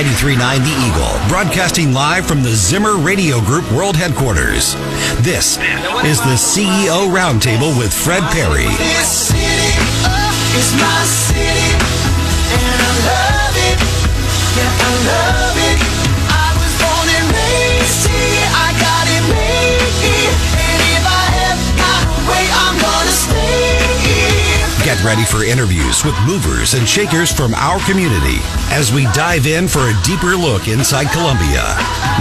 93.9 The Eagle, broadcasting live from the Zimmer Radio Group World Headquarters. This is the CEO Roundtable with Fred Perry. This city, oh, my city, and I love it. Yeah, I love it. Get ready for interviews with movers and shakers from our community as we dive in for a deeper look inside Columbia.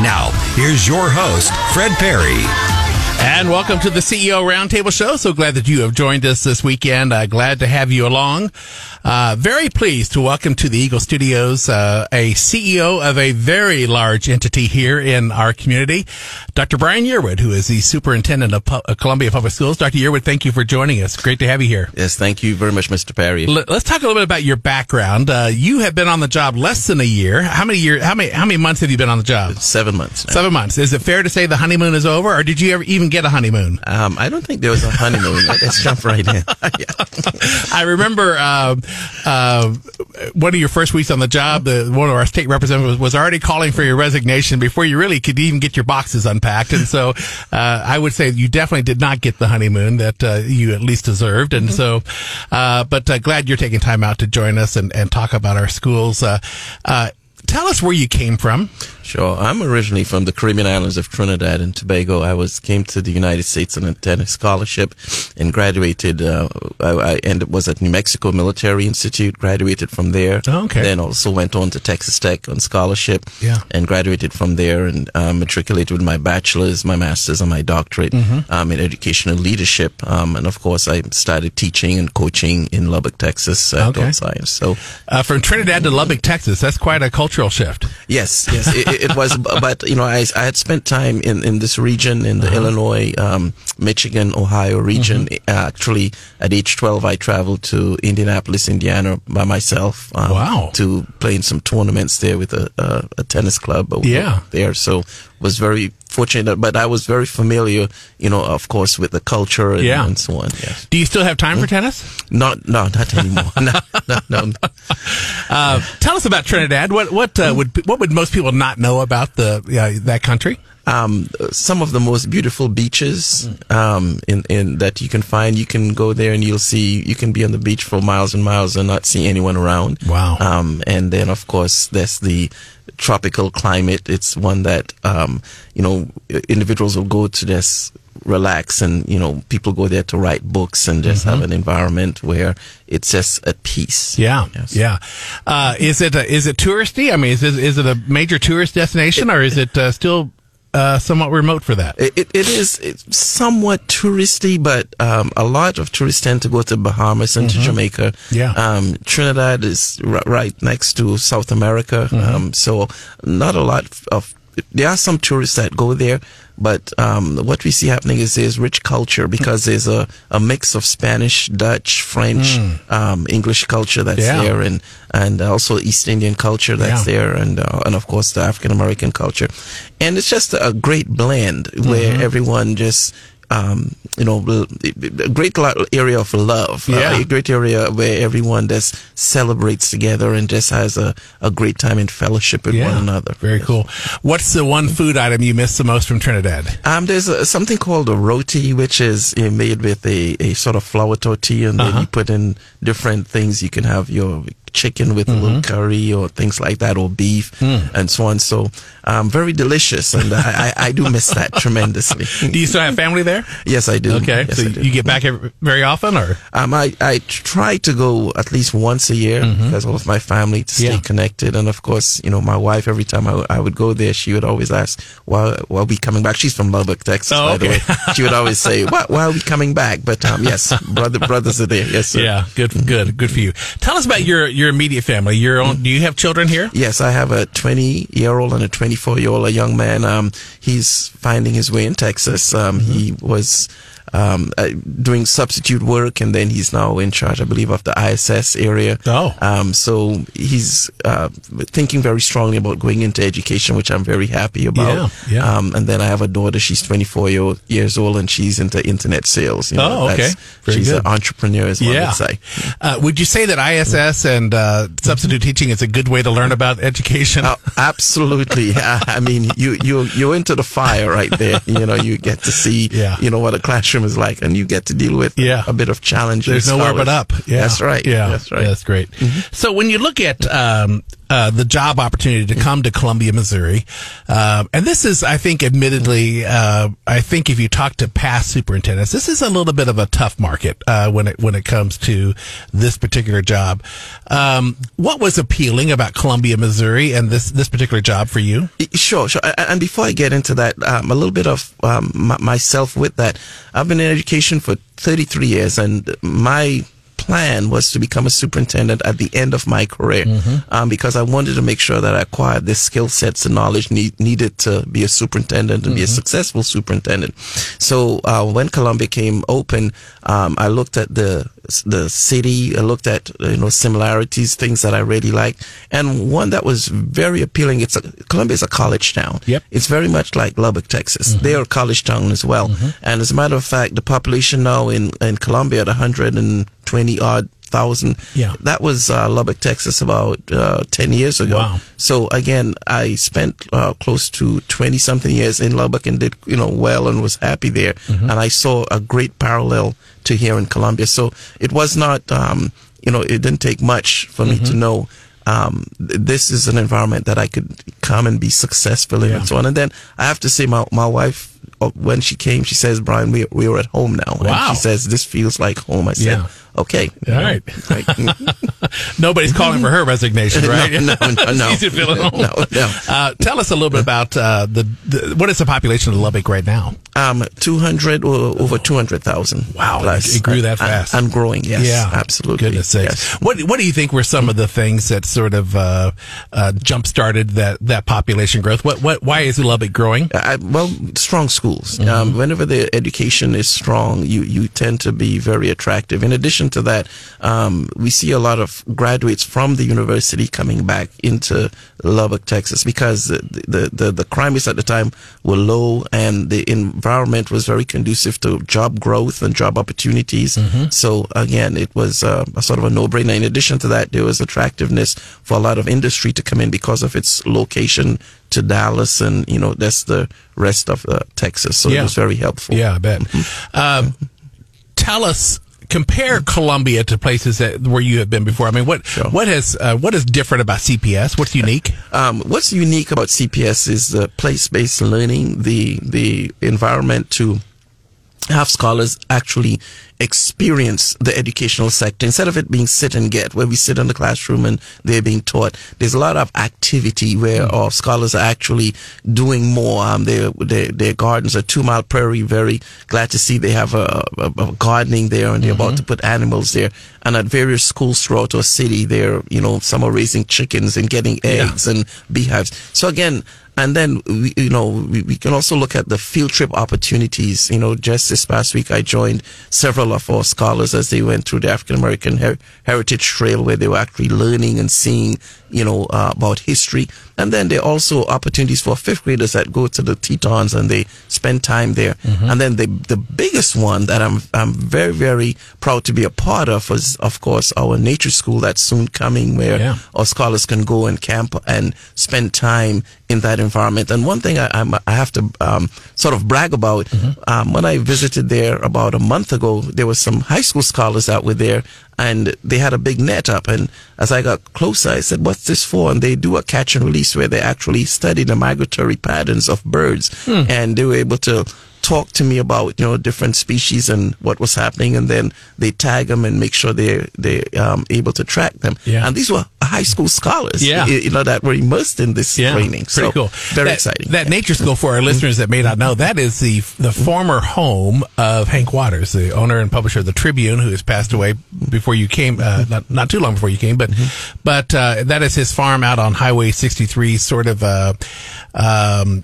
Now, here's your host, Fred Perry. And welcome to the CEO Roundtable Show. So glad that you have joined us this weekend. Uh, glad to have you along. Uh, very pleased to welcome to the Eagle Studios uh, a CEO of a very large entity here in our community, Dr. Brian Yearwood, who is the superintendent of Pu- Columbia Public Schools. Dr. Yearwood, thank you for joining us. Great to have you here. Yes, thank you very much, Mr. Perry. L- Let's talk a little bit about your background. Uh, you have been on the job less than a year. How many years? How many? How many months have you been on the job? Seven months. Now. Seven months. Is it fair to say the honeymoon is over, or did you ever even get a honeymoon? Um, I don't think there was a honeymoon. Let's jump right in. yeah. I remember uh, uh, one of your first weeks on the job. The one of our state representatives was already calling for your resignation before you really could even get your boxes unpacked. And so, uh, I would say you definitely did not get the honeymoon that uh, you at least deserved. And so, uh, but uh, glad you're taking time out to join us and, and talk about our schools. Uh, tell us where you came from. Sure. I'm originally from the Caribbean islands of Trinidad and Tobago. I was came to the United States on a tennis scholarship and graduated. Uh, I, I ended, was at New Mexico Military Institute. Graduated from there. Oh, okay. Then also went on to Texas Tech on scholarship. Yeah. And graduated from there and um, matriculated with my bachelor's, my master's, and my doctorate Mm-hmm. um, in educational leadership. Um, and of course, I started teaching and coaching in Lubbock, Texas, uh, Okay. adult science. So Uh, from Trinidad to Lubbock, Texas. That's quite a cultural shift. Yes, yes, it, it- was. But you know, I, I had spent time in, in this region, in the Uh-huh. Illinois, um, Michigan, Ohio region. Mm-hmm. Actually, at age twelve, I traveled to Indianapolis, Indiana, by myself. Um, Wow. To play in some tournaments there with a, a, a tennis club. Yeah. There, so was very fortunate. But I was very familiar, you know, of course, with the culture and, Yeah. and so on. Yes. Do you still have time for tennis? Not, no, not anymore. no, no, no. Uh, tell us about Trinidad. What what uh, would what would most people not know about the uh, that country? Um, some of the most beautiful beaches um, in, in that you can find. You can go there and you'll see. You can be on the beach for miles and miles and not see anyone around. Wow. Um, and then of course there's the tropical climate. It's one that um, you know individuals will go to this relax and you know people go there to write books and just have an environment where it's just at peace Yeah, Yes. yeah. Uh, is it uh, is it touristy? I mean, is it, is it a major tourist destination, or is it uh, still uh, somewhat remote for that? It, it, is it's somewhat touristy, but um, a lot of tourists tend to go to Bahamas and to Jamaica. Mm-hmm. Yeah. Um, Trinidad is r- right next to South America, Mm-hmm. um, so not a lot of. There are some tourists that go there, but um, what we see happening is there's rich culture because there's a, a mix of Spanish, Dutch, French, um, English culture that's Mm. Yeah. there, and and also East Indian culture that's Yeah. there, and uh, and of course the African American culture, and it's just a great blend where Mm-hmm. everyone just. Um, you know, a great area of love. uh, Yeah. a great area where everyone just celebrates together and just has a, a great time in fellowship with one another. Very cool. What's the one food item you miss the most from Trinidad? Um, there's a, something called a roti, which is uh, made with a, a sort of flour tortilla, and Uh-huh. then you put in different things. You can have your chicken with a Mm-hmm. little curry or things like that, or beef, Hmm. and so on. So, um, very delicious, and I, I, I do miss that tremendously. Do you still have family there? yes, I do. Okay, Yes, so do. you get back every, very often, or Um, I, I try to go at least once a year because of my family to stay Mm-hmm. Yeah. connected. And of course, you know, my wife, every time I, I would go there, she would always ask, why, why are we coming back? She's from Lubbock, Texas, Oh, by the way. She would always say, why, why are we coming back? But, um, yes, brother, brothers are there. Yes, sir. yeah, good, good, good for you. Tell us about your your immediate family. Your own. Do you have children here? Yes, I have a 20 year old and a 24 year old, a young man. Um, he's finding his way in Texas. Um, he was, um, uh, doing substitute work, and then he's now in charge, I believe, of the ISS area. Oh. Um, so he's uh, thinking very strongly about going into education, which I'm very happy about. Yeah, yeah. Um, and then I have a daughter. She's 24 year, years old, and she's into internet sales. You Oh, okay. she's good. an entrepreneur, as one Yeah. would say. Uh, would you say that ISS and uh, substitute teaching is a good way to learn about education? Oh, absolutely. I I mean, you you you're into the fire right there. You know, you get to see, Yeah. you know, what a classroom is like, and you get to deal with Yeah. a bit of challenge. There's nowhere but up. Yeah, That's right. Yeah, That's right. Mm-hmm. That's great. So when you look at um, uh, the job opportunity to come to Columbia, Missouri, um, and this is, I think, admittedly, uh, I think if you talk to past superintendents, this is a little bit of a tough market uh, when it when it comes to this particular job. Um, what was appealing about Columbia, Missouri, and this this particular job for you? Sure, sure. And before I get into that, um, a little bit of um, myself with that. I've been in education for 33 years, and my plan was to become a superintendent at the end of my career um, because I wanted to make sure that I acquired the skill sets and knowledge need, needed to be a superintendent and be a successful superintendent. So uh, when Columbia came open, um, I looked at the the city. I looked at you know similarities, things that I really liked, and one that was very appealing. It's a, Columbia is a college town. Yep. It's very much like Lubbock, Texas. They are a college town as well. And as a matter of fact, the population now in, in Columbia at 120 odd thousand. Yeah. That was uh, Lubbock, Texas about uh, 10 years ago. Wow. So again, I spent uh, close to 20 something years in Lubbock and did, you know, well and was happy there. And I saw a great parallel to here in Columbia. So it was not, um, you know, it didn't take much for me to know um, th- this is an environment that I could come and be successful in Yeah. and so on. And then I have to say, my, my wife, uh, when she came, she says, Brian, we, we are at home now. Wow. And she says, this feels like home. I said, Yeah. Okay. All right. Right. Nobody's calling for her resignation, right? No, no, no, no. Easy to feel at home. No, no. Uh, tell us a little bit about uh, the, the what is the population of Lubbock right now? Um, 200 or over 200,000. Wow, plus. it grew that fast. And growing, yes. yeah, Absolutely. Goodness sakes. What What do you think were some of the things that sort of uh, uh, jump started that that population growth? What What Why is Lubbock growing? I, well, strong schools. Mm-hmm. Um, whenever the education is strong, you, you tend to be very attractive. In addition to that, um, we see a lot of graduates from the university coming back into Lubbock, Texas, because the, the, the, the crime rates at the time were low and the environment was very conducive to job growth and job opportunities. Mm-hmm. So again, it was uh, a sort of a no-brainer. In addition to that, there was attractiveness for a lot of industry to come in because of its location to Dallas and, you know, that's the rest of uh, Texas. So Yeah. it was very helpful. Yeah, I bet. Um, tell us. Compare Columbia to places that where you have been before. I mean, what Sure. what has uh, what is different about CPS? What's unique? Um, what's unique about CPS is the place-based learning, the the environment to have scholars actually experience the educational sector? Instead of it being sit and get where we sit in the classroom and they're being taught there's a lot of activity where our scholars are actually doing more. Um, their, their their gardens are two mile prairie very glad to see they have a, a, a gardening there and they're about mm-hmm. to put animals there. And at various schools throughout our city they're you know some are raising chickens and getting eggs and beehives. So again and then, we, you know, we, we can also look at the field trip opportunities. You know, just this past week, I joined several of our scholars as they went through the African American Her- Heritage Trail, where they were actually learning and seeing, you know, uh, about history. And then there are also opportunities for fifth graders that go to the Tetons and they spend time there. And then the the biggest one that I'm I'm very very proud to be a part of is, of course, our nature school that's soon coming, where Yeah. our scholars can go and camp and spend time in that environment. And one thing I, I'm, I have to um, sort of brag about, um, when I visited there about a month ago, there were some high school scholars that were there and they had a big net up. And as I got closer, I said, what's this for? And they do a catch and release where they actually study the migratory patterns of birds. Hmm. And they were able to talk to me about you know different species and what was happening and then they tag them and make sure they're they um able to track them. Yeah. and these were high school scholars Yeah. you, know that were immersed in this training. Pretty so cool. very that, exciting. That nature school for our listeners that may not know, that is the the former home of Hank Waters, the owner and publisher of the Tribune, who has passed away before you came, uh, not, not too long before you came, but but uh, that is his farm out on Highway 63, sort of uh, um,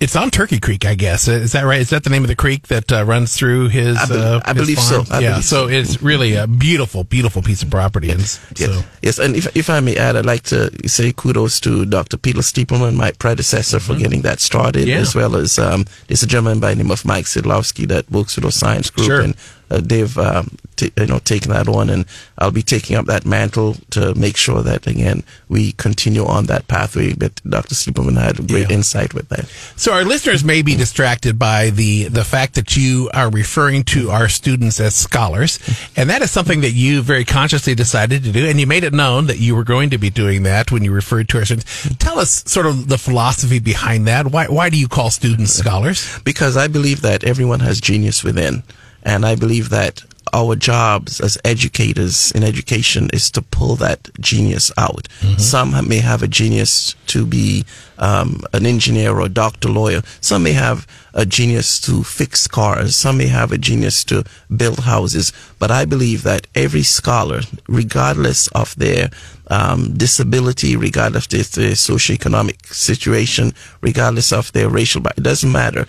it's on Turkey Creek, I guess. Is that right? Is that the name of the creek that uh, runs through his? I be- uh, I his believe so. I yeah. believe so so. it's really a beautiful, beautiful piece of property. And Yes, so yes, and if if I may add, I'd like to say kudos to Dr. Peter Stiepleman, my predecessor, for getting that started, Mm-hmm. Yeah. as well as um, there's a gentleman by the name of Mike Szydlowski that works with our science group, Sure. and uh, they've um, t- you know taken that on, and I'll be taking up that mantle to make sure that again we continue on that pathway. But Dr. Stiepleman had a great Yeah. insight with that. So our listeners may be distracted by the the fact that you are referring to our students as scholars, and that is something that you very consciously decided to do, and you made it known that you were going to be doing that when you referred to our students. Tell us sort of the philosophy behind that. Why why do you call students scholars? because I believe that everyone has genius within, and I believe that our jobs as educators in education is to pull that genius out. Some may have a genius to be um, an engineer or a doctor, lawyer. Some may have a genius to fix cars. Some may have a genius to build houses. But I believe that every scholar, regardless of their um, disability, regardless of their, their socioeconomic situation, regardless of their racial, it doesn't matter.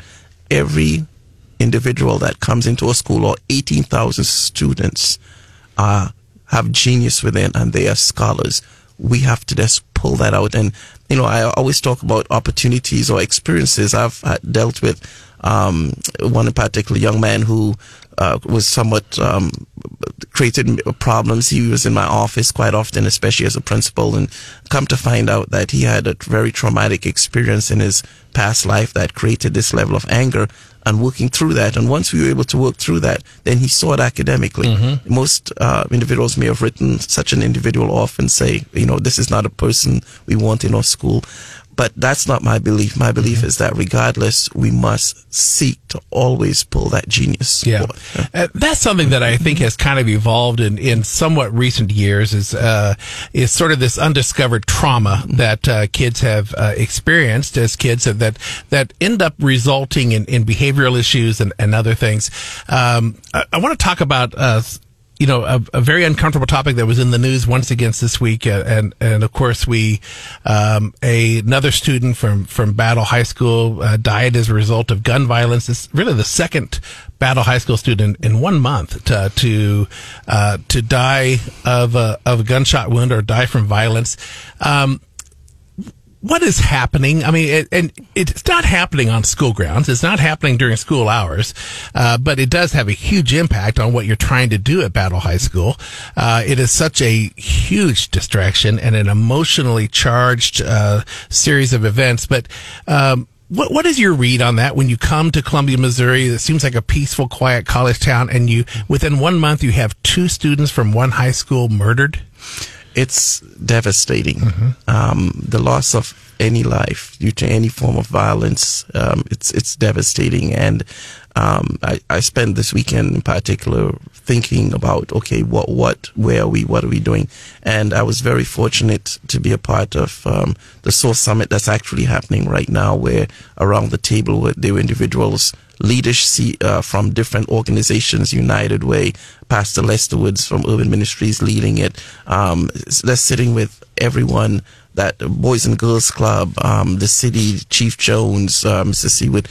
Every individual that comes into a school or 18,000 students uh, have genius within and they are scholars. We have to just pull that out. And, you know, I always talk about opportunities or experiences. I've uh, dealt with um, one in particular young man who uh, was somewhat um, created problems. He was in my office quite often, especially as a principal, and come to find out that he had a very traumatic experience in his past life that created this level of anger and working through that. And once we were able to work through that, then he saw it academically. Most uh, individuals may have written such an individual off and say, you know, this is not a person we want in our school. But that's not my belief. My belief is that regardless, we must seek to always pull that genius. Yeah, uh, that's something that I think has kind of evolved in, in somewhat recent years. Is uh, is sort of this undiscovered trauma that uh, kids have uh, experienced as kids that that, that end up resulting in, in behavioral issues and, and other things. Um, I, I want to talk about. You know, a, a very uncomfortable topic that was in the news once again this week, uh, and and of course we, um, a, another student from from Battle High School uh, died as a result of gun violence. It's really the second Battle High School student in one month to to uh, to die of a of a gunshot wound or die from violence. Um, what is happening? I mean, it, and it's not happening on school grounds. It's not happening during school hours, uh, but it does have a huge impact on what you're trying to do at Battle High School. Uh, it is such a huge distraction and an emotionally charged uh, series of events. But um, what what is your read on that when you come to Columbia, Missouri? It seems like a peaceful, quiet college town, and you within one month you have two students from one high school murdered. It's devastating. Mm-hmm. Um, the loss of any life due to any form of violence, um, it's it's devastating. And um, I, I spent this weekend in particular thinking about okay, what what where are we, what are we doing? And I was very fortunate to be a part of um, the Source Summit that's actually happening right now, where around the table there were individuals leaders uh, from different organizations, United Way, Pastor Lester Woods from Urban Ministries leading it. Um, that's sitting with everyone that Boys and Girls Club, um, the city, Chief Jones, uh, Mr. Seawood.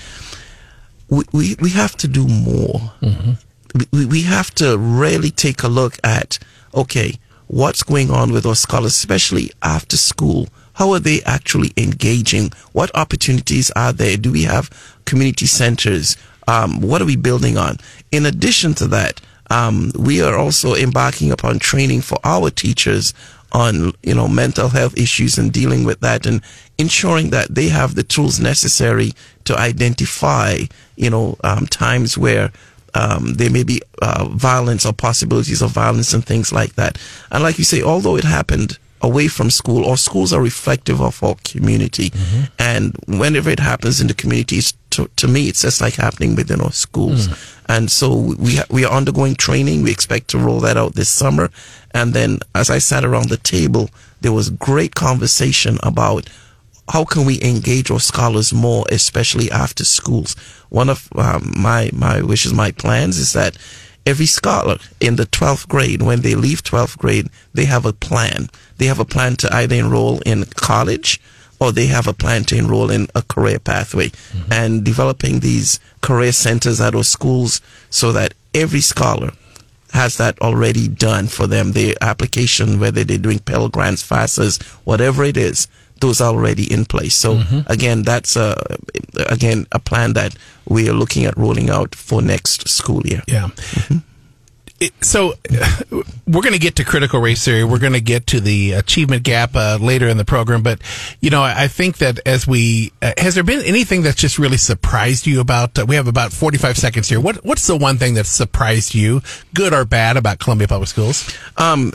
We, we, we have to do more. We, we have to really take a look at, okay, what's going on with our scholars, especially after school? How are they actually engaging? What opportunities are there? Do we have community centers? Um, what are we building on? In addition to that, um, we are also embarking upon training for our teachers on you know mental health issues and dealing with that and ensuring that they have the tools necessary to identify you know um, times where um, there may be uh, violence or possibilities of violence and things like that. And like you say, although it happened away from school, our schools are reflective of our community. And whenever it happens in the communities, to, to me, it's just like happening within our schools. And so we ha- we are undergoing training. We expect to roll that out this summer. And then, as I sat around the table, there was great conversation about how can we engage our scholars more, especially after schools. One of um, my my wishes, my plans is that every scholar in the 12th grade, when they leave 12th grade, they have a plan. They have a plan to either enroll in college or they have a plan to enroll in a career pathway mm-hmm. and developing these career centers at our schools so that every scholar has that already done for them. The application, whether they're doing Pell Grants, FAFSAs, whatever it is, those are already in place. So again, that's a, again, a plan that we are looking at rolling out for next school year. Yeah. It, so we're going to get to critical race theory. We're going to get to the achievement gap uh, later in the program. But you know, I I think that as we uh, has there been anything that's just really surprised you about? Uh, we have about forty five seconds here. What what's the one thing that surprised you, good or bad, about Columbia Public Schools? Um,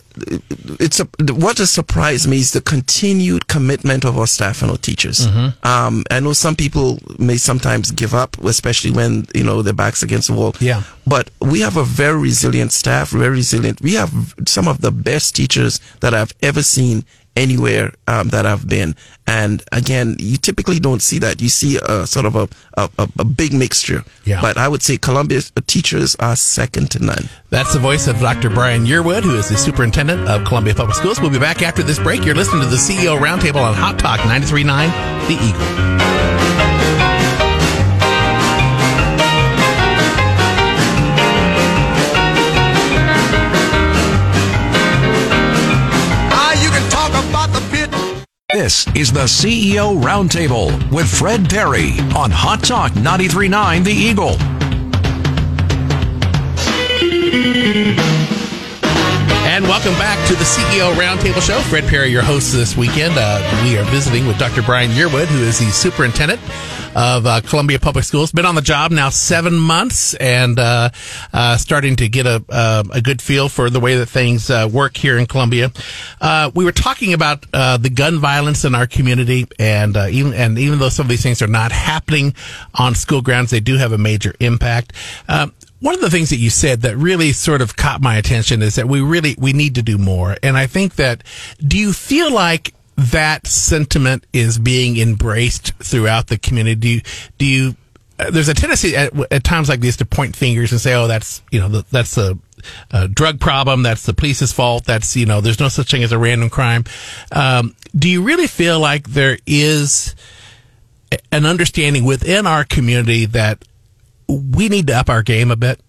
it's a, what has surprised me is the continued commitment of our staff and our teachers. Um, I know some people may sometimes give up, especially when you know their backs against the wall. Yeah. But we have a very resilient staff, very resilient. We have some of the best teachers that I've ever seen anywhere um, that I've been. And again, you typically don't see that. You see a sort of a, a, a- big mixture. Yeah. But I would say Columbia teachers are second to none. That's the voice of Dr. Brian Yearwood, who is the superintendent of Columbia Public Schools. We'll be back after this break. You're listening to the CEO Roundtable on Hot Talk 93.9, The Eagle. This is the CEO Roundtable with Fred Perry on Hot Talk 93.9 The Eagle. And welcome back to the CEO Roundtable Show. Fred Perry, your host this weekend. Uh, we are visiting with Dr. Brian Yearwood, who is the superintendent of uh, Columbia Public Schools. Been on the job now seven months and uh, uh, starting to get a, uh, a good feel for the way that things uh, work here in Columbia. Uh, we were talking about uh, the gun violence in our community, and even and even though some of these things are not happening on school grounds, they do have a major impact. Um, one of the things that you said that really sort of caught my attention is that we really we need to do more and i think that do you feel like that sentiment is being embraced throughout the community do you, do you uh, there's a tendency at, at times like this to point fingers and say oh that's you know the, that's a, a drug problem that's the police's fault that's you know there's no such thing as a random crime um, do you really feel like there is an understanding within our community that we need to up our game a bit.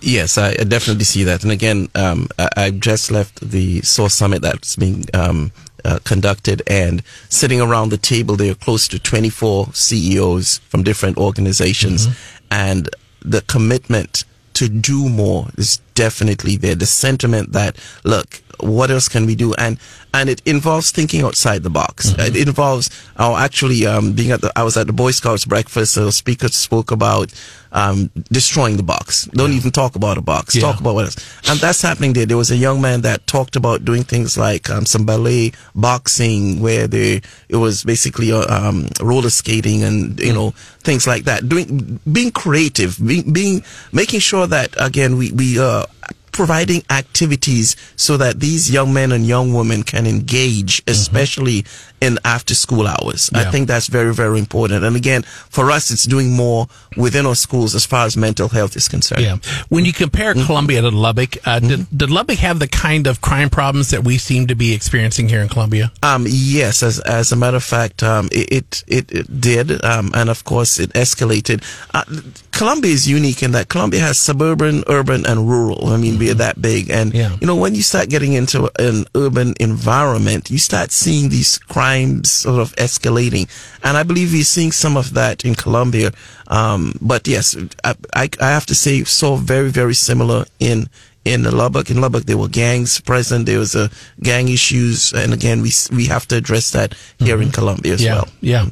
Yes, I, I definitely see that. And again, um, I, I just left the Source Summit that's being um, uh, conducted, and sitting around the table, there are close to 24 CEOs from different organizations, and the commitment to do more is definitely there. The sentiment that look, what else can we do? And and it involves thinking outside the box. It involves our actually um, being at the. I was at the Boy Scouts breakfast. So speaker spoke about um, destroying the box. Don't even talk about a box. Yeah. Talk about what else. And that's happening there. There was a young man that talked about doing things like um, some ballet, boxing, where they it was basically uh, um, roller skating and you know things like that. Doing being creative, being, being making sure that again we we uh, providing activities so that these young men and young women can engage, especially in after school hours. I Mm-hmm. Think that's very, very important. And again, for us, it's doing more within our schools as far as mental health is concerned. Yeah. When you compare Columbia to Lubbock, uh, did, did Lubbock have the kind of crime problems that we seem to be experiencing here in Columbia? Um, yes, as, as a matter of fact, um, it, it, it, it did. Um, and of course it escalated. Uh, Columbia is unique in that Columbia has suburban, urban, and rural. I mean, we're that big. And, Yeah. you know, when you start getting into an urban environment, you start seeing these crimes sort of escalating. And I believe we're seeing some of that in Columbia. Um, but yes, I, I, I have to say, saw very, very similar in, in Lubbock. In Lubbock, there were gangs present. There was a gang issues, and again, we we have to address that here in Columbia as yeah. well. Yeah.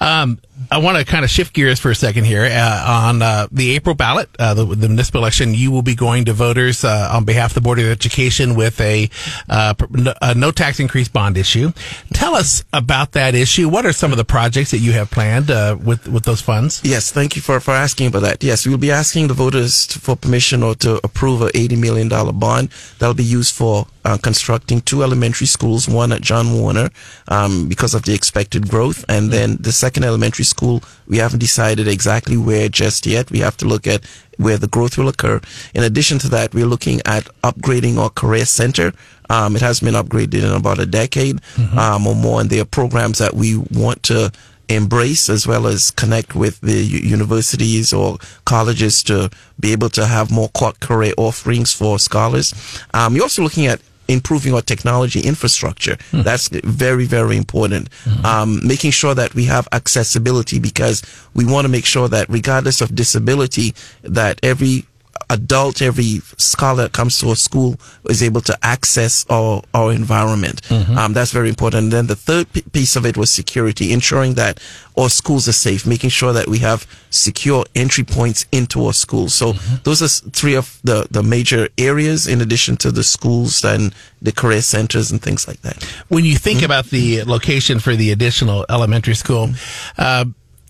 Um, I want to kind of shift gears for a second here. Uh, on uh, the April ballot, uh, the, the municipal election, you will be going to voters uh, on behalf of the Board of Education with a, uh, no- a no tax increase bond issue. Tell us about that issue. What are some of the projects that you have planned uh, with with those funds? Yes, thank you for, for asking about that. Yes, we'll be asking the voters to, for permission or to approve a $80 million bond that'll be used for constructing two elementary schools, one at John Warner, um, because of the expected growth, and then the second elementary school school. We haven't decided exactly where just yet. We have to look at where the growth will occur. In addition to that, we're looking at upgrading our career center. Um, it has been upgraded in about a decade um, or more, and there are programs that we want to embrace as well as connect with the universities or colleges to be able to have more career offerings for scholars. Um, you're also looking at improving our technology infrastructure. That's very, very important. Um, making sure that we have accessibility because we want to make sure that regardless of disability, that every adult, every scholar that comes to a school is able to access our, our environment. Um, that's very important. And then the third p- piece of it was security, ensuring that our schools are safe, making sure that we have secure entry points into our schools. So those are three of the, the major areas in addition to the schools and the career centers and things like that. when you think about the location for the additional elementary school, uh,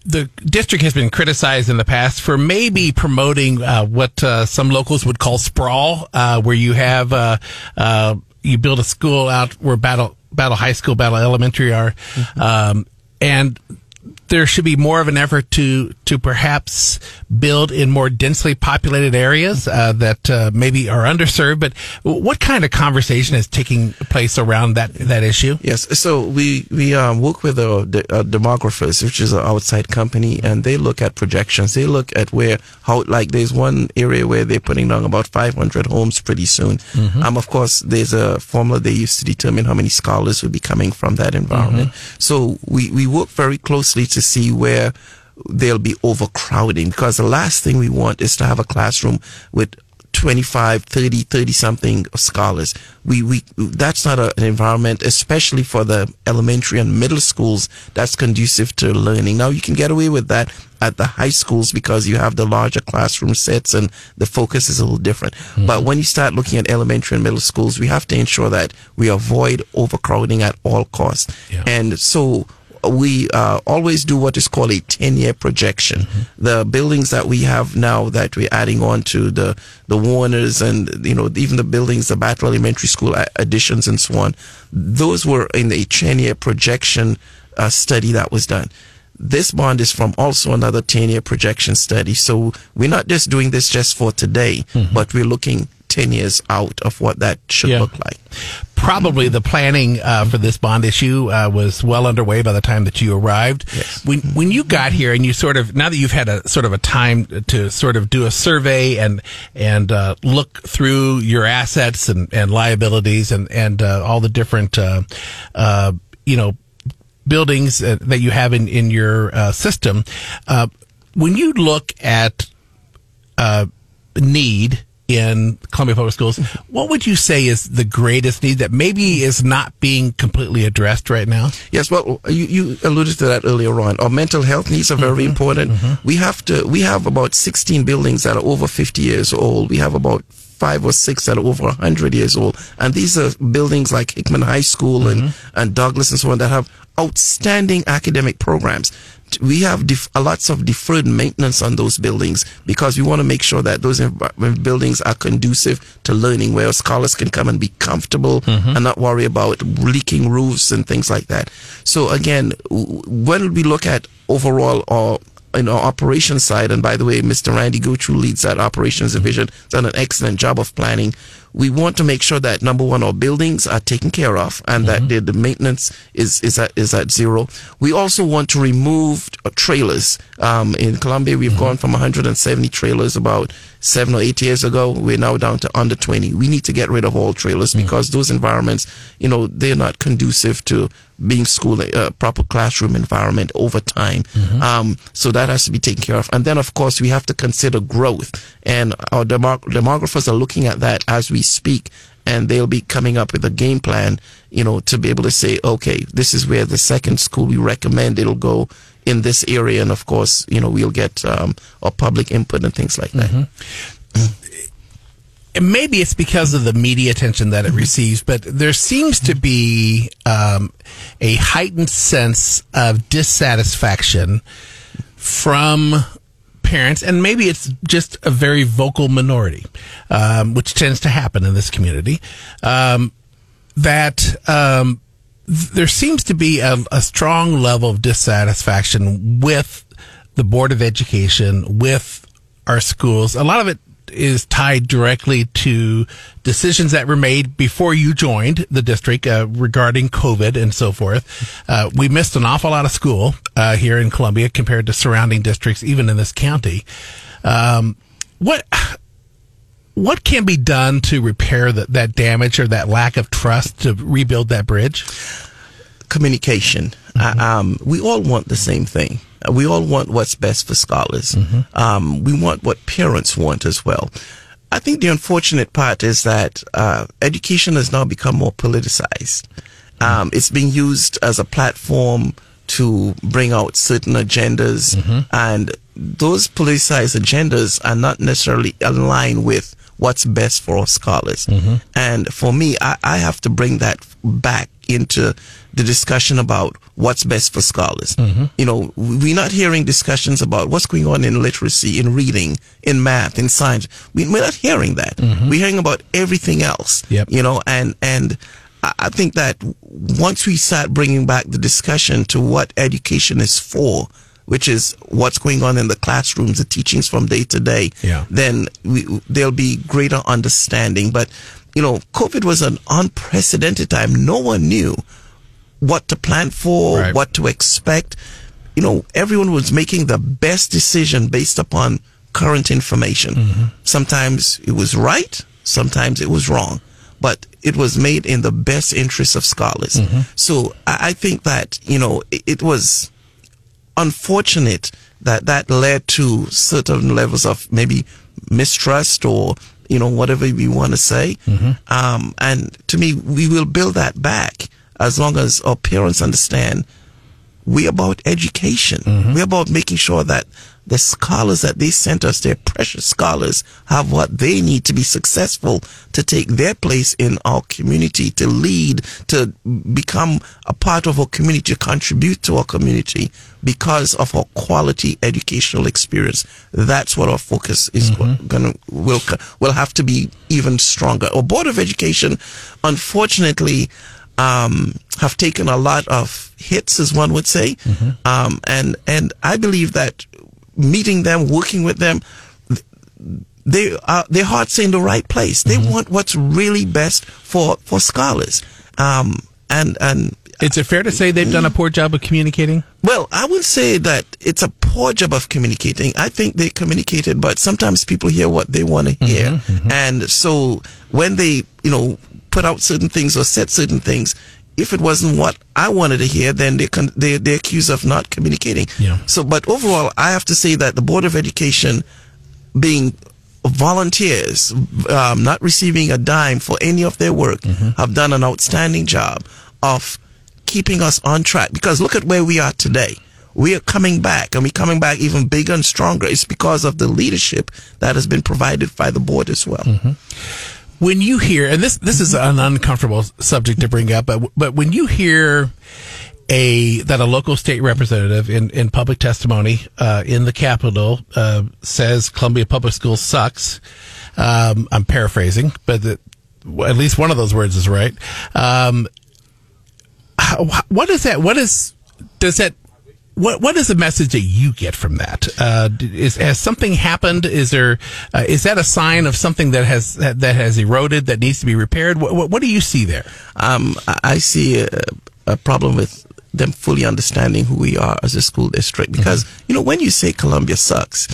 the district has been criticized in the past for maybe promoting uh, what uh, some locals would call sprawl, uh, where you have uh, uh, you build a school out where Battle Battle High School, Battle Elementary are, um, and there should be more of an effort to to perhaps build in more densely populated areas uh, that uh, maybe are underserved. But what kind of conversation is taking place around that that issue? Yes, so we we um, work with the uh, demographers, which is an outside company, and they look at projections. They look at where how like there's one area where they're putting down about 500 homes pretty soon. Um, of course, there's a formula they use to determine how many scholars will be coming from that environment. So we we work very closely to see where there'll be overcrowding. Because the last thing we want is to have a classroom with 25 30 30 something scholars. We we that's not a, an environment especially for the elementary and middle schools that's conducive to learning. Now you can get away with that at the high schools because you have the larger classroom sets and the focus is a little different. Mm-hmm. But when you start looking at elementary and middle schools we have to ensure that we avoid overcrowding at all costs. Yeah. and so we uh, always do what is called a 10 year projection. The buildings that we have now that we're adding on to the, the Warners and, you know, even the buildings, the Battle Elementary School additions and so on, those were in a 10 year projection uh, study that was done. This bond is from also another 10 year projection study. So we're not just doing this just for today, but we're looking 10 years out of what that should Yeah. look like. Probably the planning uh, for this bond issue uh, was well underway by the time that you arrived. Yes. When when you got here and you sort of now that you've had a sort of a time to sort of do a survey and and uh, look through your assets and, and liabilities and and uh, all the different uh, uh, you know buildings that you have in in your uh, system, uh, when you look at uh, need in Columbia Public Schools, what would you say is the greatest need that maybe is not being completely addressed right now? Yes, well, you, you alluded to that earlier on. Our mental health needs are very mm-hmm. important. Mm-hmm. We have to, we have about 16 buildings that are over 50 years old. We have about five or six that are over 100 years old. And these are buildings like Hickman High School and, mm-hmm. and Douglas and so on that have outstanding academic programs. We have def- a lots of deferred maintenance on those buildings because we want to make sure that those buildings are conducive to learning where scholars can come and be comfortable mm-hmm. and not worry about leaking roofs and things like that. So again, w- when we look at overall our in our operations side, and by the way, Mr. Randy Gooch, who leads that operations division, done an excellent job of planning. We want to make sure that number one, our buildings are taken care of, and that the, the maintenance is is at is at zero. We also want to remove uh, trailers. Um, in Columbia, we've gone from 170 trailers about seven or eight years ago. We're now down to under 20. We need to get rid of all trailers because those environments, you know, they're not conducive to being school uh, proper classroom environment over time. Um, so that has to be taken care of. And then, of course, we have to consider growth. And our demog- demographers are looking at that as we speak. And they'll be coming up with a game plan, you know, to be able to say, okay, this is where the second school we recommend it'll go in this area. And of course, you know, we'll get um, our public input and things like that. And maybe it's because of the media attention that it receives, but there seems to be um, a heightened sense of dissatisfaction from parents, and maybe it's just a very vocal minority, um, which tends to happen in this community. Um, that um, th- there seems to be a, a strong level of dissatisfaction with the Board of Education with our schools. A lot of it is tied directly to decisions that were made before you joined the district uh, regarding COVID and so forth. Uh, we missed an awful lot of school uh, here in Columbia compared to surrounding districts, even in this county. Um, what what can be done to repair that, that damage or that lack of trust to rebuild that bridge? communication. Uh, um, we all want the same thing. We all want what's best for scholars. Um, we want what parents want as well. I think the unfortunate part is that uh, education has now become more politicized. Um, it's being used as a platform to bring out certain agendas, and those politicized agendas are not necessarily aligned with what's best for scholars. Mm-hmm. And for me, I, I have to bring that back into the discussion about what's best for scholars. Mm-hmm. You know, we're not hearing discussions about what's going on in literacy, in reading, in math, in science. We, we're not hearing that. Mm-hmm. We're hearing about everything else. Yep. You know, and and I I think that once we start bringing back the discussion to what education is for, which is what's going on in the classrooms, the teachings from day to day, Yeah. then we, there'll be greater understanding. But, you know, COVID was an unprecedented time. No one knew what to plan for, Right. what to expect. You know, everyone was making the best decision based upon current information. Mm-hmm. Sometimes it was right, sometimes it was wrong, but it was made in the best interest of scholars. Mm-hmm. So I, I think that, you know, it, it was unfortunate that that led to certain levels of maybe mistrust or you know whatever we want to say. Um, and to me we will build that back as long as our parents understand we're about education. We're about making sure that the scholars that they sent us their precious scholars have what they need to be successful to take their place in our community to lead to become a part of our community to contribute to our community because of our quality educational experience. That's what our focus is gonna will will have to be even stronger. Our board of education unfortunately um, have taken a lot of hits, as one would say, um, and and I believe that meeting them, working with them, they are their hearts are in the right place. They mm-hmm. want what's really best for for scholars, um, and and Is it fair to say they've done a poor job of communicating? well, I would say that it's a poor job of communicating. I think they communicated, but sometimes people hear what they want to mm-hmm, hear. Mm-hmm. And so when they, you know, put out certain things or said certain things, if it wasn't what I wanted to hear, then they con- they they're accused of not communicating. Yeah. So, but overall, I have to say that the Board of Education, being volunteers, um, not receiving a dime for any of their work, have done an outstanding job of keeping us on track. Because look at where we are today. We are coming back, and we're coming back even bigger and stronger. It's because of the leadership that has been provided by the board as well. When you hear, and this this is an uncomfortable subject to bring up, but but when you hear a that a local state representative in in public testimony uh, in the Capitol uh, says Columbia Public Schools sucks, um, I'm paraphrasing, but the, at least one of those words is right. Um, how, what is that? What is does that? What what is the message that you get from that? Uh, is has something happened? Is there uh, is that a sign of something that has that, that has eroded that needs to be repaired? What, what what do you see there? um, I see a, a problem with them fully understanding who we are as a school district because you know when you say Columbia sucks,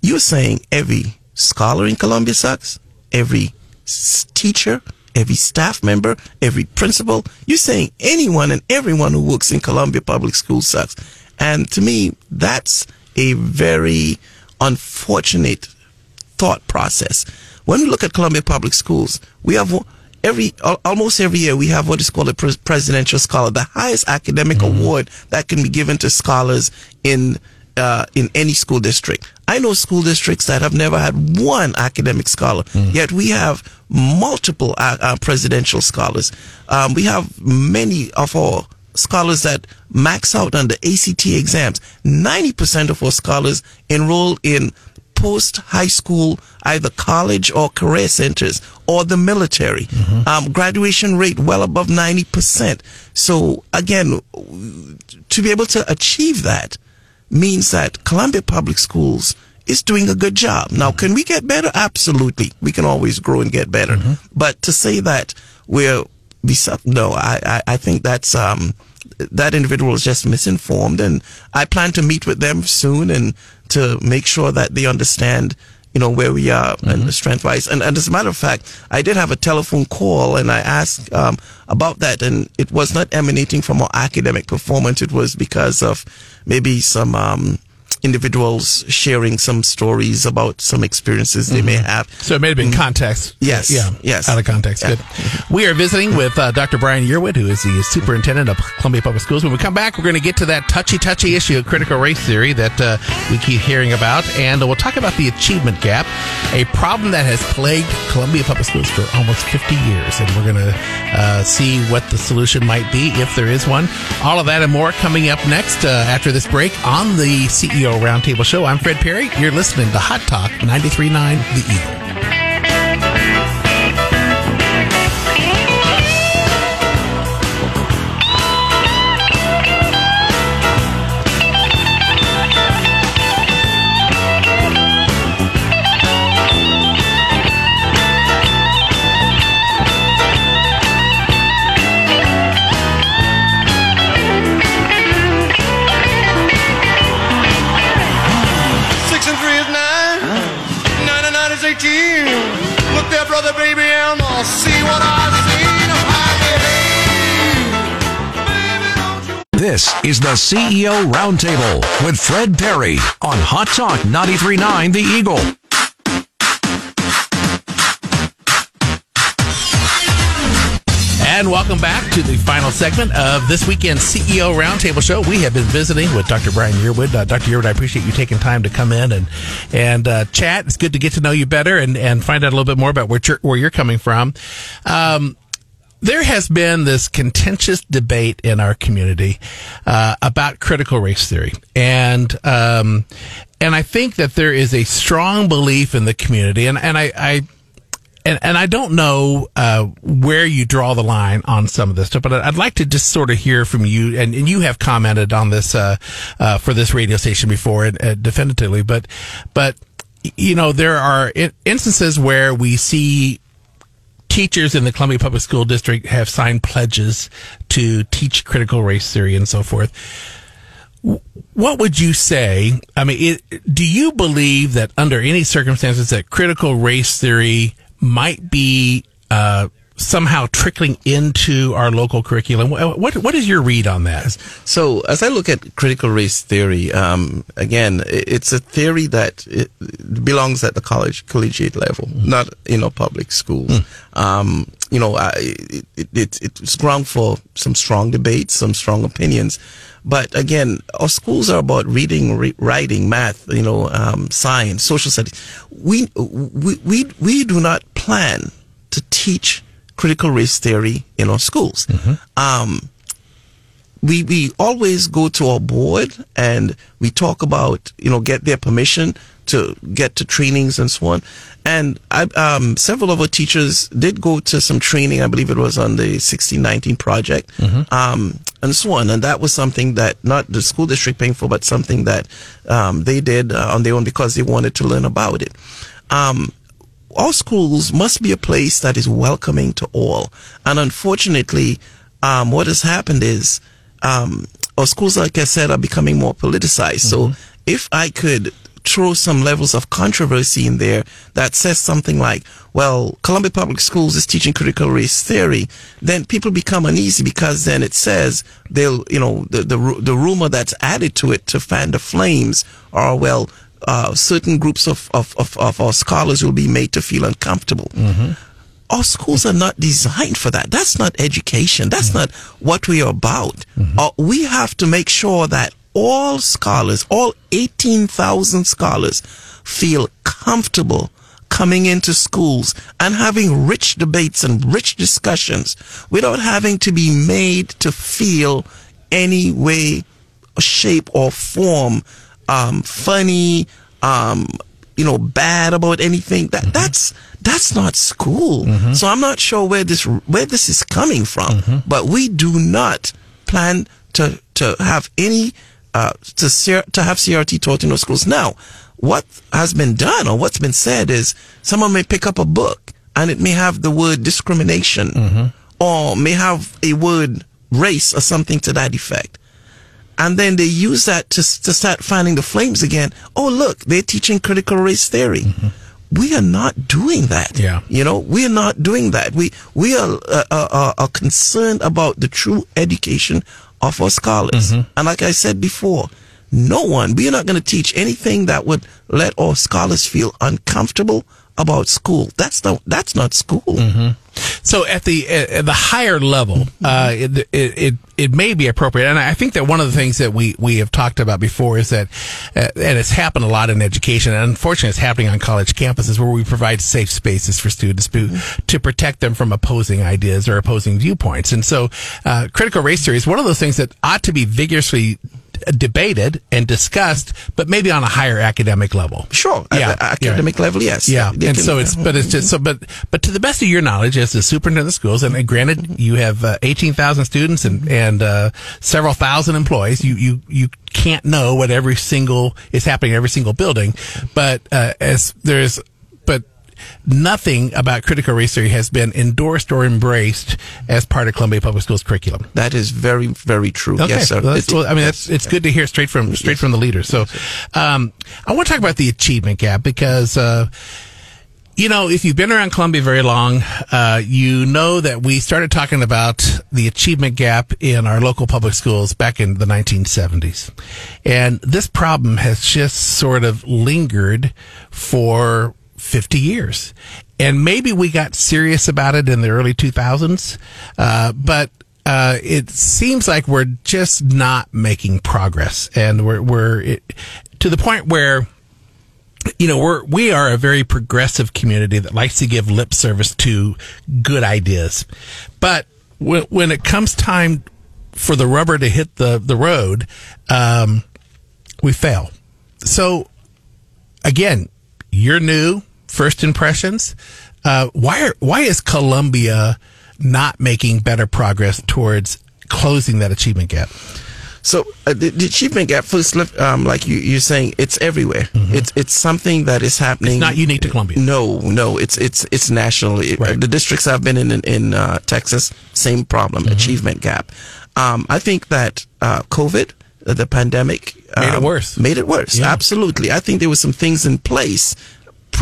you're saying every scholar in Columbia sucks, every s- teacher, every staff member, every principal. You're saying anyone and everyone who works in Columbia Public Schools sucks, and to me that's a very unfortunate thought process. When we look at Columbia Public Schools, we have every almost every year we have what is called a presidential scholar, the highest academic award that can be given to scholars in uh, in any school district. I know school districts that have never had one academic scholar, yet we have multiple uh, uh, presidential scholars. Um, we have many of our scholars that max out on the ACT exams. 90% of our scholars enroll in post high school, either college or career centers or the military. Mm-hmm. Um, graduation rate well above 90%. So again, to be able to achieve that, means that Columbia Public Schools is doing a good job. Now, mm-hmm. can we get better? Absolutely. We can always grow and get better. Mm-hmm. But to say that we're, we, su- no, I, I, I think that's, um, that individual is just misinformed and I plan to meet with them soon and to make sure that they understand you know where we are and the strength wise. And, and as a matter of fact I did have a telephone call and I asked um, about that and it was not emanating from our academic performance. It was because of maybe some um, individuals sharing some stories about some experiences they may have So it may have been context. Yes, Yeah. yes. Out of context. Yeah. Good. We are visiting with uh, Dr. Brian Yearwood, who is the superintendent of Columbia Public Schools. When we come back, we're going to get to that touchy, touchy issue of critical race theory that uh, we keep hearing about. And we'll talk about the achievement gap, a problem that has plagued Columbia Public Schools for almost 50 years. And we're going to uh, see what the solution might be, if there is one. All of that and more coming up next uh, after this break on the CEO Roundtable Show. I'm Fred Perry. You're listening to Hot Talk 93.9 The Eagle. Look there, brother, baby, and I'll see what I. This is the CEO Roundtable with Fred Perry on Hot Talk 93.9 The Eagle. And welcome back to the final segment of this weekend's CEO Roundtable Show. We have been visiting with Dr. Brian Yearwood. Uh, Dr. Yearwood, I appreciate you taking time to come in and and uh, chat. It's good to get to know you better and, and find out a little bit more about where you're, where you're coming from. Um, there has been this contentious debate in our community uh, about critical race theory, and um, and I think that there is a strong belief in the community, and and I. I and, and I don't know uh, where you draw the line on some of this stuff, but I'd like to just sort of hear from you. And, and you have commented on this uh, uh, for this radio station before, uh, definitively. But but you know there are instances where we see teachers in the Columbia Public School District have signed pledges to teach critical race theory and so forth. What would you say? I mean, it, do you believe that under any circumstances that critical race theory might be uh, somehow trickling into our local curriculum? What what is your read on that? So, as I look at critical race theory, um, again, it's a theory that it belongs at the college collegiate level, not you know public schools. Um, you know, I, it, it, it's it's ground for some strong debates, some strong opinions. But again, our schools are about reading, re- writing, math, you know, um, science, social studies. We, we we we do not plan to teach critical race theory in our schools. Um, we we always go to our board and we talk about you know get their permission to get to trainings and so on. And I, um, several of our teachers did go to some training. I believe it was on the 1619 project, um, and so on. And that was something that not the school district paying for, but something that um, they did uh, on their own because they wanted to learn about it. Um, all schools must be a place that is welcoming to all. And unfortunately, um, what has happened is um, our schools, like I said, are becoming more politicized. So if I could throw some levels of controversy in there that says something like, well, Columbia Public Schools is teaching critical race theory, then people become uneasy because then it says they'll, you know, the, the, the rumor that's added to it to fan the flames are, well, uh, certain groups of, of, of, of our scholars will be made to feel uncomfortable. Our schools are not designed for that. That's not education. That's not what we are about. Uh, we have to make sure that all scholars, all 18,000 scholars, feel comfortable coming into schools and having rich debates and rich discussions without having to be made to feel any way, shape, or form um, funny, um, you know, bad about anything. That that's that's not school. So I'm not sure where this where this is coming from. But we do not plan to to have any uh, to CR, to have CRT taught in those schools. Now, what has been done or what's been said is someone may pick up a book and it may have the word discrimination or may have a word race or something to that effect. And then they use that to, to start finding the flames again. Oh, look, they're teaching critical race theory. We are not doing that. Yeah. You know, we are not doing that. We, we are, uh, uh, uh, are concerned about the true education of our scholars. Mm-hmm. And like I said before, no one, we are not going to teach anything that would let our scholars feel uncomfortable about school. That's not, that's not school. Mm-hmm. So at the at the higher level, uh, it, it it it may be appropriate, and I think that one of the things that we we have talked about before is that, uh, and it's happened a lot in education, and unfortunately, it's happening on college campuses where we provide safe spaces for students to to protect them from opposing ideas or opposing viewpoints, and so uh, critical race theory is one of those things that ought to be vigorously debated and discussed, but maybe on a higher academic level. Sure. Yeah, the academic level, yes. Yeah, They and can- so it's, but it's just so, but but to the best of your knowledge, as the superintendent of schools, and granted, you have uh, eighteen thousand students and and uh, several thousand employees. You you you can't know what every single is happening in every single building, but uh, as there's. Nothing about critical race theory has been endorsed or embraced as part of Columbia Public Schools curriculum. That is very, very true. Okay. Yes, sir. Well, well, I mean, that's it's good to hear straight from straight from the leader. So, um, I want to talk about the achievement gap because. Uh, you know, if you've been around Columbia very long, uh, you know that we started talking about the achievement gap in our local public schools back in the 1970s. And this problem has just sort of lingered for 50 years. And maybe we got serious about it in the early 2000s, uh, but uh, it seems like we're just not making progress. And we're, we're it, to the point where you know, we're, we are a very progressive community that likes to give lip service to good ideas. But when, when it comes time for the rubber to hit the, the road, um, we fail. So again, you're new, first impressions. Uh, why are, why is Columbia not making better progress towards closing that achievement gap? So uh, the, the achievement gap, first, let- um, like you, you're saying, it's everywhere. It's it's something that is happening. Mm-hmm. Not unique to Columbia. No, no, it's it's it's national. Right. The districts I've been in in, in uh, Texas, same problem, Mm-hmm. achievement gap. Um, I think that uh, COVID, uh, the pandemic, Made it um, worse. Made it worse. Yeah. Absolutely. I think there were some things in place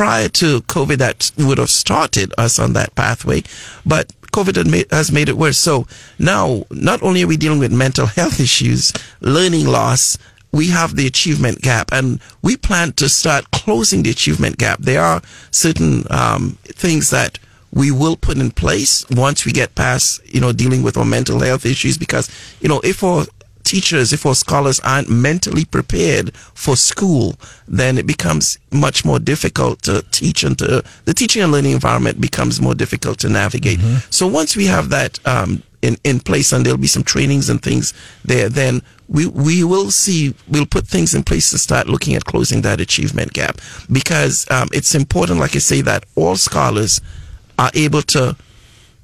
prior to COVID that would have started us on that pathway, but COVID has made it worse. So now, not only are we dealing with mental health issues, learning loss, we have the achievement gap, and we plan to start closing the achievement gap. There are certain um, things that we will put in place once we get past, you know, dealing with our mental health issues, because you know, if our teachers, if our scholars aren't mentally prepared for school, then it becomes much more difficult to teach and to, the teaching and learning environment becomes more difficult to navigate. So once we have that, um, in, in place and there'll be some trainings and things there, then we, we will see, we'll put things in place to start looking at closing that achievement gap because, um, it's important, like I say, that all scholars are able to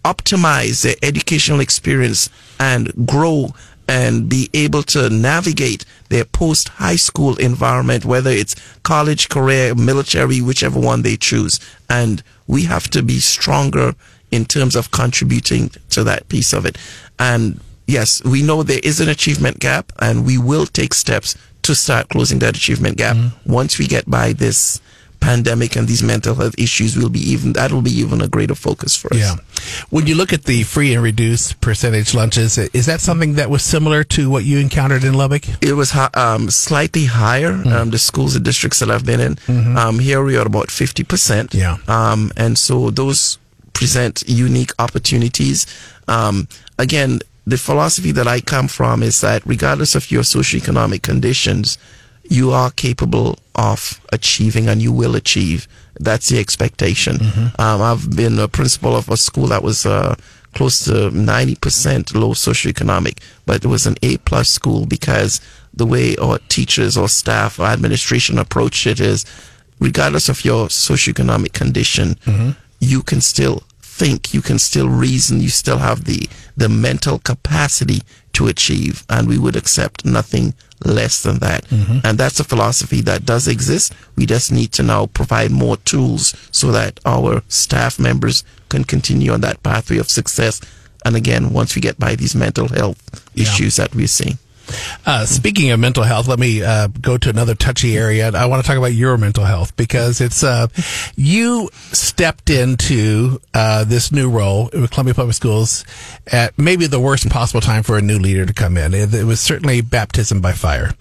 optimize their educational experience and grow and be able to navigate their post high school environment, whether it's college, career, military, whichever one they choose. And we have to be stronger in terms of contributing to that piece of it. And yes, we know there is an achievement gap and we will take steps to start closing that achievement gap mm-hmm. once we get by this pandemic and these mental health issues will be even that'll be even a greater focus for us. Yeah. When you look at the free and reduced percentage lunches, is that something that was similar to what you encountered in Lubbock? It was um, slightly higher. Mm-hmm. Um, the schools and districts that I've been in. Um, here we are about fifty percent. Yeah. Um, and so those present unique opportunities. Um, again, the philosophy that I come from is that regardless of your socioeconomic conditions, you are capable of achieving and you will achieve. That's the expectation. Um, I've been a principal of a school that was uh, close to 90% low socioeconomic, but it was an A plus school because the way our teachers or staff or administration approached it is regardless of your socioeconomic condition, you can still think, you can still reason, you still have the, the mental capacity to achieve, and we would accept nothing less than that. Mm-hmm. And that's a philosophy that does exist. We just need to now provide more tools so that our staff members can continue on that pathway of success. And again, once we get by these mental health issues that we're seeing. Uh, speaking of mental health, let me uh, go to another touchy area. I want to talk about your mental health because it's uh, you stepped into uh, this new role with Columbia Public Schools at maybe the worst possible time for a new leader to come in. It, it was certainly baptism by fire.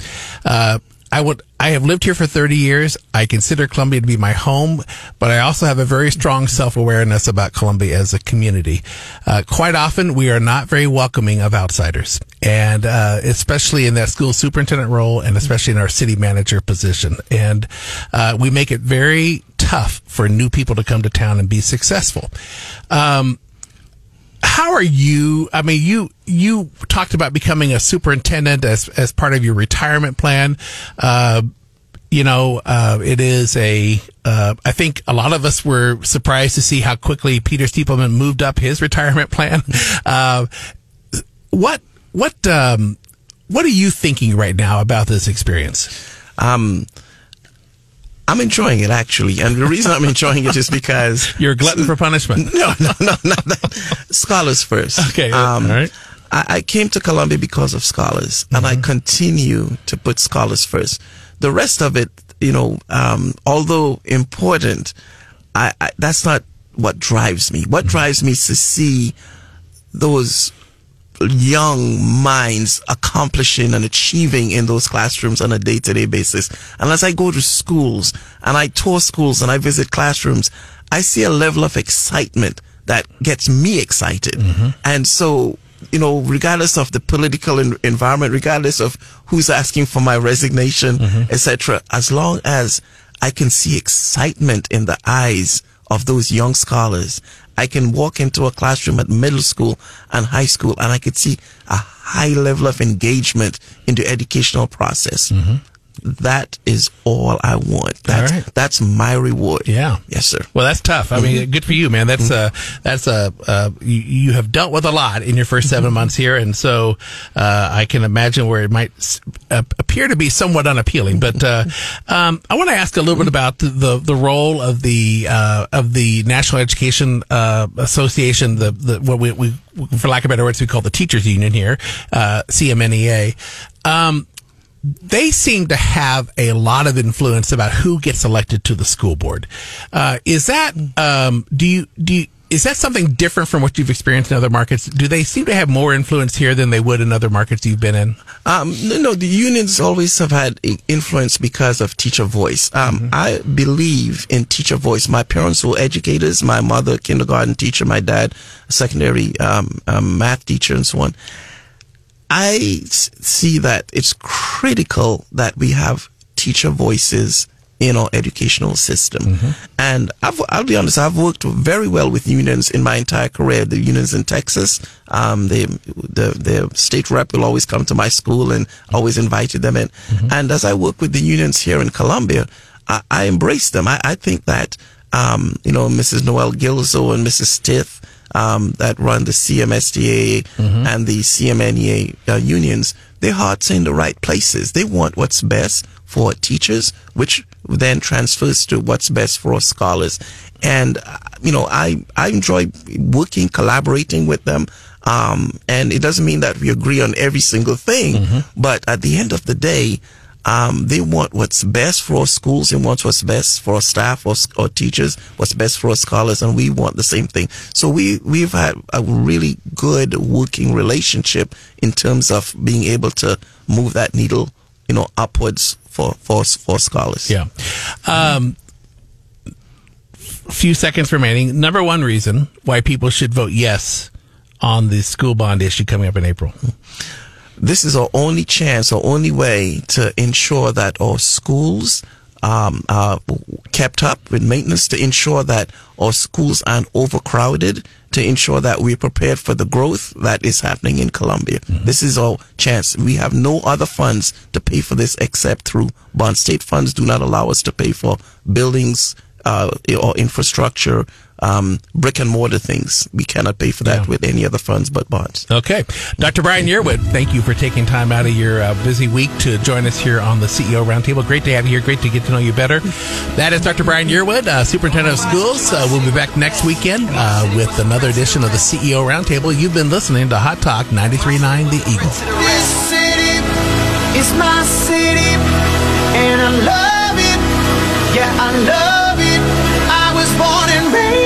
I would. I have lived here for 30 years. I consider Columbia to be my home, but I also have a very strong self-awareness about Columbia as a community. Uh, quite often, we are not very welcoming of outsiders, and uh, especially in that school superintendent role, and especially in our city manager position. And uh, we make it very tough for new people to come to town and be successful. Um, how are you? I mean, you you talked about becoming a superintendent as as part of your retirement plan. Uh, you know, uh, it is a. Uh, I think a lot of us were surprised to see how quickly Peter Stiepleman moved up his retirement plan. Uh, what what um, what are you thinking right now about this experience? Um, I'm enjoying it actually, and the reason I'm enjoying it is because You're a glutton for punishment. no, no, no, not that. Scholars first. Okay, Um, all right. I, I came to Columbia because of scholars, and I continue to put scholars first. The rest of it, you know, um, although important, I, I that's not what drives me. What drives me is to see those young minds accomplishing and achieving in those classrooms on a day-to-day basis. And as I go to schools and I tour schools and I visit classrooms, I see a level of excitement that gets me excited. Mm-hmm. And so, you know, regardless of the political en- environment, regardless of who's asking for my resignation, mm-hmm. etc., as long as I can see excitement in the eyes of those young scholars. I can walk into a classroom at middle school and high school and I could see a high level of engagement in the educational process. Mm-hmm. That is all I want. That's, Mm-hmm. right. that's my reward. Yeah. Yes, sir. Well, that's tough. I mean, good for you, man. That's uh that's a uh, you, you have dealt with a lot in your 1st seven months here, and so uh, I can imagine where it might uh, appear to be somewhat unappealing. But uh, um, I want to ask a little bit about the the, the role of the uh, of the National Education uh, Association, the the what we, we for lack of better words we call the teachers union here, uh, CMNEA. Um, they seem to have a lot of influence about who gets elected to the school board. Uh, is that um, do you do you, is that something different from what you've experienced in other markets? Do they seem to have more influence here than they would in other markets you've been in? Um, no, no, the unions always have had influence because of teacher voice. Um, I believe in teacher voice. My parents were educators. My mother, kindergarten teacher. My dad, a secondary um, um, math teacher, and so on. I see that it's critical that we have teacher voices in our educational system. And I've, I'll be honest, I've worked very well with unions in my entire career. The unions in Texas, um, they, the, the state rep will always come to my school and always invited them in. And as I work with the unions here in Columbia, I, I embrace them. I, I think that, um, you know, Mrs. Noel Gilzo and Mrs. Stith, um, that run the CMSTA and the CMNEA uh, unions, their hearts are in the right places. They want what's best for teachers, which then transfers to what's best for scholars. And, uh, you know, I, I enjoy working, collaborating with them. Um, and it doesn't mean that we agree on every single thing, but at the end of the day, um, they want what's best for our schools. They want what's best for our staff or, or teachers, what's best for our scholars, and we want the same thing. So we, we've had a really good working relationship in terms of being able to move that needle, you know, upwards for, for, for scholars. Yeah. Um, few seconds remaining. Number one reason why people should vote yes on the school bond issue coming up in April. This is our only chance, our only way to ensure that our schools um, are kept up with maintenance, to ensure that our schools aren't overcrowded, to ensure that we're prepared for the growth that is happening in Columbia. This is our chance. We have no other funds to pay for this except through bond. State funds do not allow us to pay for buildings uh, or infrastructure um, brick and mortar things. We cannot pay for that Yeah. with any other funds but bonds. Okay. Dr. Brian Yearwood, thank you for taking time out of your uh, busy week to join us here on the CEO Roundtable. Great to have you here. Great to get to know you better. That is Dr. Brian Yearwood, uh, Superintendent of Schools. Uh, we'll be back next weekend uh, with another edition of the CEO Roundtable. You've been listening to Hot Talk 93.9 The Eagle. This city is my city, and I love it. Yeah, I love it. I was born and raised.